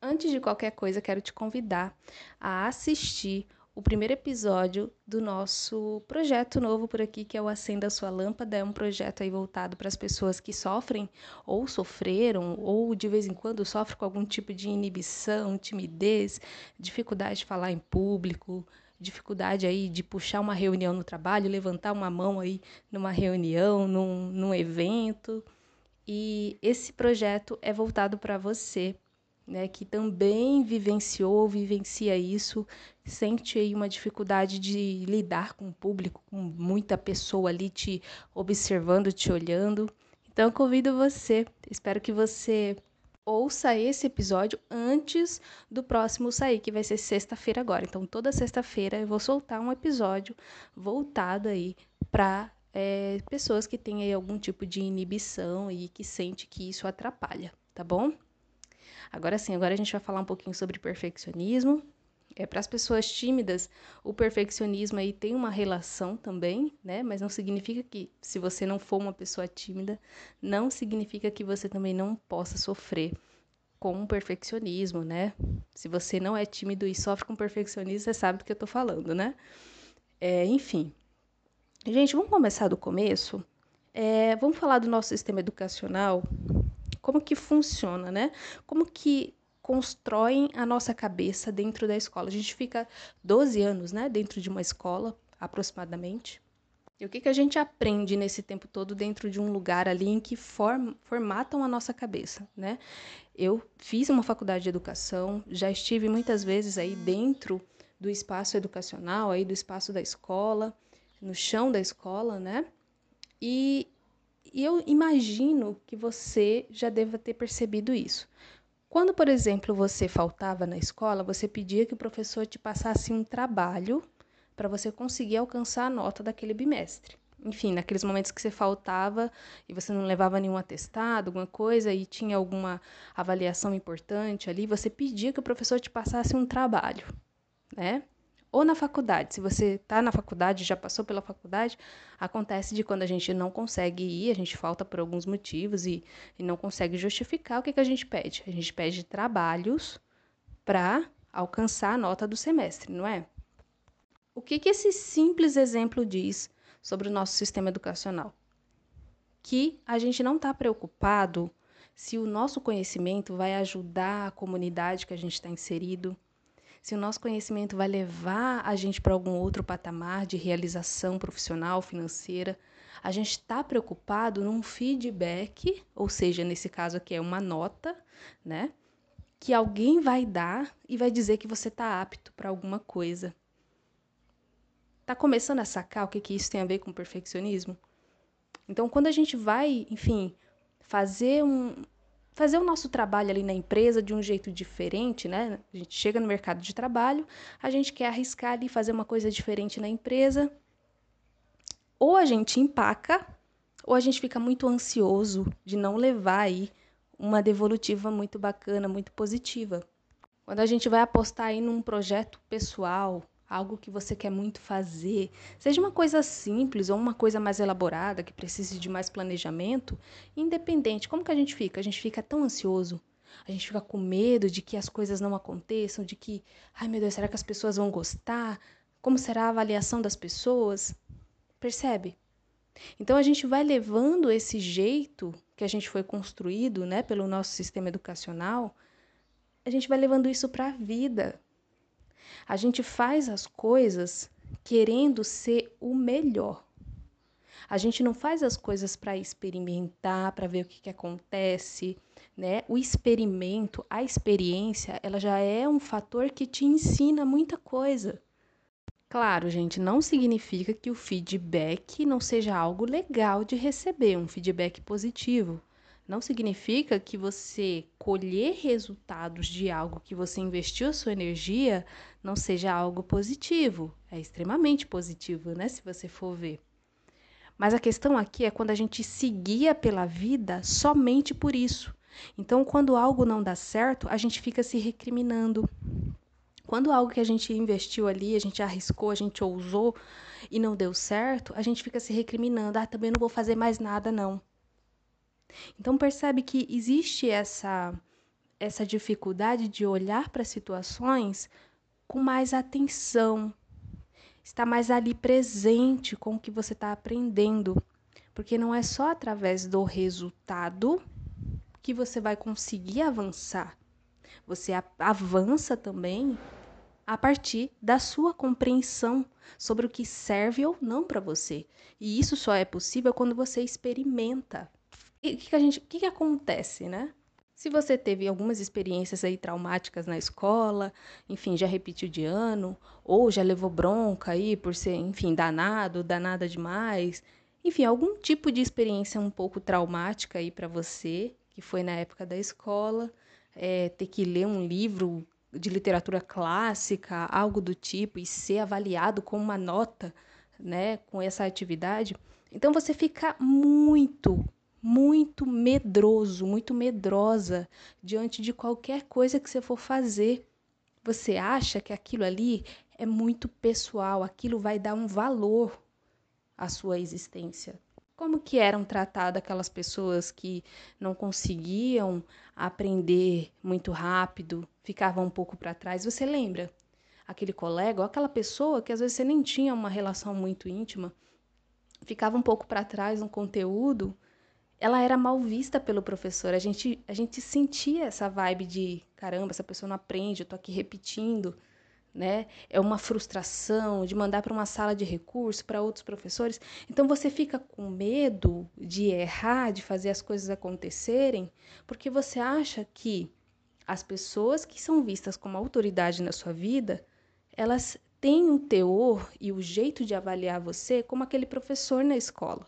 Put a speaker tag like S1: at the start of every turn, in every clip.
S1: Antes de qualquer coisa, quero te convidar a assistir o primeiro episódio do nosso projeto novo por aqui, que é o Acenda Sua Lâmpada. É um projeto aí voltado para as pessoas que sofrem ou sofreram ou de vez em quando sofrem com algum tipo de inibição, timidez, dificuldade de falar em público, dificuldade aí de puxar uma reunião no trabalho, levantar uma mão aí numa reunião, num, num evento. E esse projeto é voltado para você né, que também vivenciou, vivencia isso, sente aí uma dificuldade de lidar com o público, com muita pessoa ali te observando, te olhando. Então, convido você, espero que você ouça esse episódio antes do próximo sair, que vai ser sexta-feira agora. Então, toda sexta-feira eu vou soltar um episódio voltado aí para é, pessoas que têm algum tipo de inibição e que sente que isso atrapalha, tá bom? Agora sim, agora a gente vai falar um pouquinho sobre perfeccionismo. É, para as pessoas tímidas, o perfeccionismo aí tem uma relação também, né? Mas não significa que, se você não for uma pessoa tímida, não significa que você também não possa sofrer com o perfeccionismo, né? Se você não é tímido e sofre com perfeccionismo, você sabe do que eu tô falando, né? É, enfim. Gente, vamos começar do começo? É, vamos falar do nosso sistema educacional, como que funciona, né? Como que constroem a nossa cabeça dentro da escola. A gente fica 12 anos, né, dentro de uma escola, aproximadamente. E o que, que a gente aprende nesse tempo todo dentro de um lugar ali em que form, formatam a nossa cabeça, né? Eu fiz uma faculdade de educação, já estive muitas vezes aí dentro do espaço educacional, aí do espaço da escola, no chão da escola, né? E e eu imagino que você já deva ter percebido isso. Quando, por exemplo, você faltava na escola, você pedia que o professor te passasse um trabalho para você conseguir alcançar a nota daquele bimestre. Enfim, naqueles momentos que você faltava e você não levava nenhum atestado, alguma coisa, e tinha alguma avaliação importante ali, você pedia que o professor te passasse um trabalho, né? Ou na faculdade, se você está na faculdade, já passou pela faculdade, acontece de quando a gente não consegue ir, a gente falta por alguns motivos e, e não consegue justificar, o que, que a gente pede? A gente pede trabalhos para alcançar a nota do semestre, não é? O que, que esse simples exemplo diz sobre o nosso sistema educacional? Que a gente não está preocupado se o nosso conhecimento vai ajudar a comunidade que a gente está inserido se o nosso conhecimento vai levar a gente para algum outro patamar de realização profissional, financeira. A gente está preocupado num feedback, ou seja, nesse caso aqui é uma nota, né? Que alguém vai dar e vai dizer que você está apto para alguma coisa. Tá começando a sacar o que, que isso tem a ver com perfeccionismo? Então, quando a gente vai, enfim, fazer um, fazer o nosso trabalho ali na empresa de um jeito diferente, né? A gente chega no mercado de trabalho, a gente quer arriscar ali fazer uma coisa diferente na empresa. Ou a gente empaca, ou a gente fica muito ansioso de não levar aí uma devolutiva muito bacana, muito positiva. Quando a gente vai apostar aí num projeto pessoal, algo que você quer muito fazer, seja uma coisa simples ou uma coisa mais elaborada que precise de mais planejamento, independente, como que a gente fica? A gente fica tão ansioso, a gente fica com medo de que as coisas não aconteçam, de que, ai meu Deus, será que as pessoas vão gostar? Como será a avaliação das pessoas? Percebe? Então a gente vai levando esse jeito que a gente foi construído, né, pelo nosso sistema educacional, a gente vai levando isso para a vida, a gente faz as coisas querendo ser o melhor. A gente não faz as coisas para experimentar, para ver o que, que acontece, né? O experimento, a experiência, ela já é um fator que te ensina muita coisa. Claro, gente, não significa que o feedback não seja algo legal de receber, um feedback positivo. Não significa que você colher resultados de algo que você investiu a sua energia não seja algo positivo. É extremamente positivo, né? Se você for ver. Mas a questão aqui é quando a gente se guia pela vida somente por isso. Então, quando algo não dá certo, a gente fica se recriminando. Quando algo que a gente investiu ali, a gente arriscou, a gente ousou e não deu certo, a gente fica se recriminando. Ah, também não vou fazer mais nada, não. Então percebe que existe essa essa dificuldade de olhar para situações com mais atenção, estar mais ali presente com o que você está aprendendo, porque não é só através do resultado que você vai conseguir avançar. Você avança também a partir da sua compreensão sobre o que serve ou não para você. E isso só é possível quando você experimenta. E o que, a gente, que, que acontece, né? Se você teve algumas experiências aí traumáticas na escola, enfim, já repetiu de ano, ou já levou bronca aí por ser, enfim, danado, danada demais, enfim, algum tipo de experiência um pouco traumática aí para você, que foi na época da escola, é, ter que ler um livro de literatura clássica, algo do tipo, e ser avaliado com uma nota, né, com essa atividade, então você fica muito, muito medroso, muito medrosa diante de qualquer coisa que você for fazer. Você acha que aquilo ali é muito pessoal, aquilo vai dar um valor à sua existência. Como que eram tratadas aquelas pessoas que não conseguiam aprender muito rápido, ficavam um pouco para trás? Você lembra? Aquele colega ou aquela pessoa que às vezes você nem tinha uma relação muito íntima, ficava um pouco para trás no conteúdo, ela era mal vista pelo professor. A gente, a gente sentia essa vibe de caramba, essa pessoa não aprende, eu tô aqui repetindo né? É uma frustração de mandar para uma sala de recurso para outros professores. Então você fica com medo de errar, de fazer as coisas acontecerem, porque você acha que as pessoas que são vistas como autoridade na sua vida, elas têm o teor e o jeito de avaliar você como aquele professor na escola.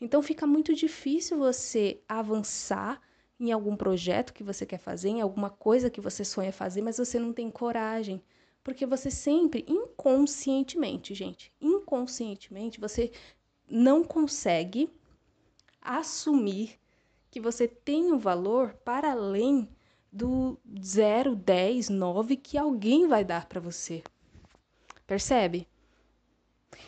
S1: Então fica muito difícil você avançar em algum projeto que você quer fazer, em alguma coisa que você sonha fazer, mas você não tem coragem. Porque você sempre, inconscientemente, gente, inconscientemente, você não consegue assumir que você tem um valor para além do 0, 10, 9 que alguém vai dar para você. Percebe?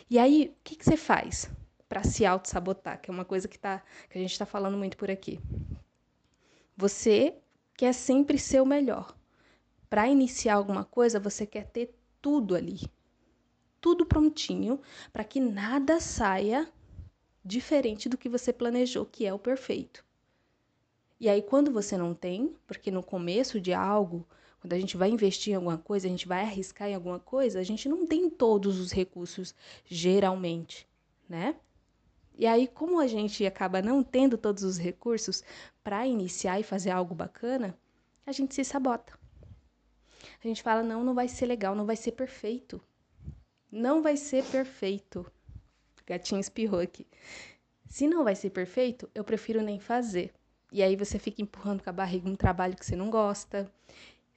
S1: E aí, o que, que você faz para se auto-sabotar? Que é uma coisa que, tá, que a gente está falando muito por aqui. Você quer sempre ser o melhor. Para iniciar alguma coisa, você quer ter tudo ali. Tudo prontinho para que nada saia diferente do que você planejou, que é o perfeito. E aí, quando você não tem, porque no começo de algo, quando a gente vai investir em alguma coisa, a gente vai arriscar em alguma coisa, a gente não tem todos os recursos, geralmente, né? E aí, como a gente acaba não tendo todos os recursos para iniciar e fazer algo bacana, a gente se sabota. A gente fala: não, não vai ser legal, não vai ser perfeito. Não vai ser perfeito. Gatinho espirrou aqui. Se não vai ser perfeito, eu prefiro nem fazer. E aí você fica empurrando com a barriga um trabalho que você não gosta,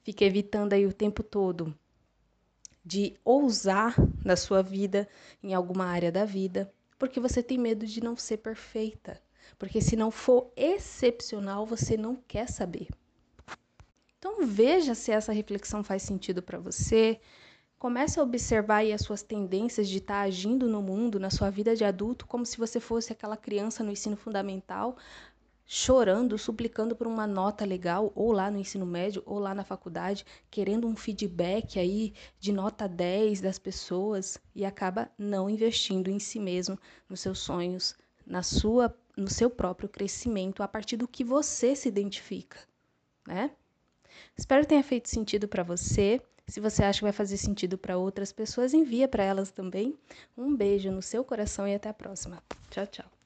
S1: fica evitando aí o tempo todo de ousar na sua vida, em alguma área da vida porque você tem medo de não ser perfeita. Porque se não for excepcional, você não quer saber. Então veja se essa reflexão faz sentido para você. Comece a observar as suas tendências de estar tá agindo no mundo, na sua vida de adulto, como se você fosse aquela criança no ensino fundamental, chorando, suplicando por uma nota legal, ou lá no ensino médio, ou lá na faculdade, querendo um feedback aí de nota 10 das pessoas e acaba não investindo em si mesmo, nos seus sonhos, na sua, no seu próprio crescimento a partir do que você se identifica, né? Espero que tenha feito sentido para você. Se você acha que vai fazer sentido para outras pessoas, envia para elas também. Um beijo no seu coração e até a próxima. Tchau, tchau.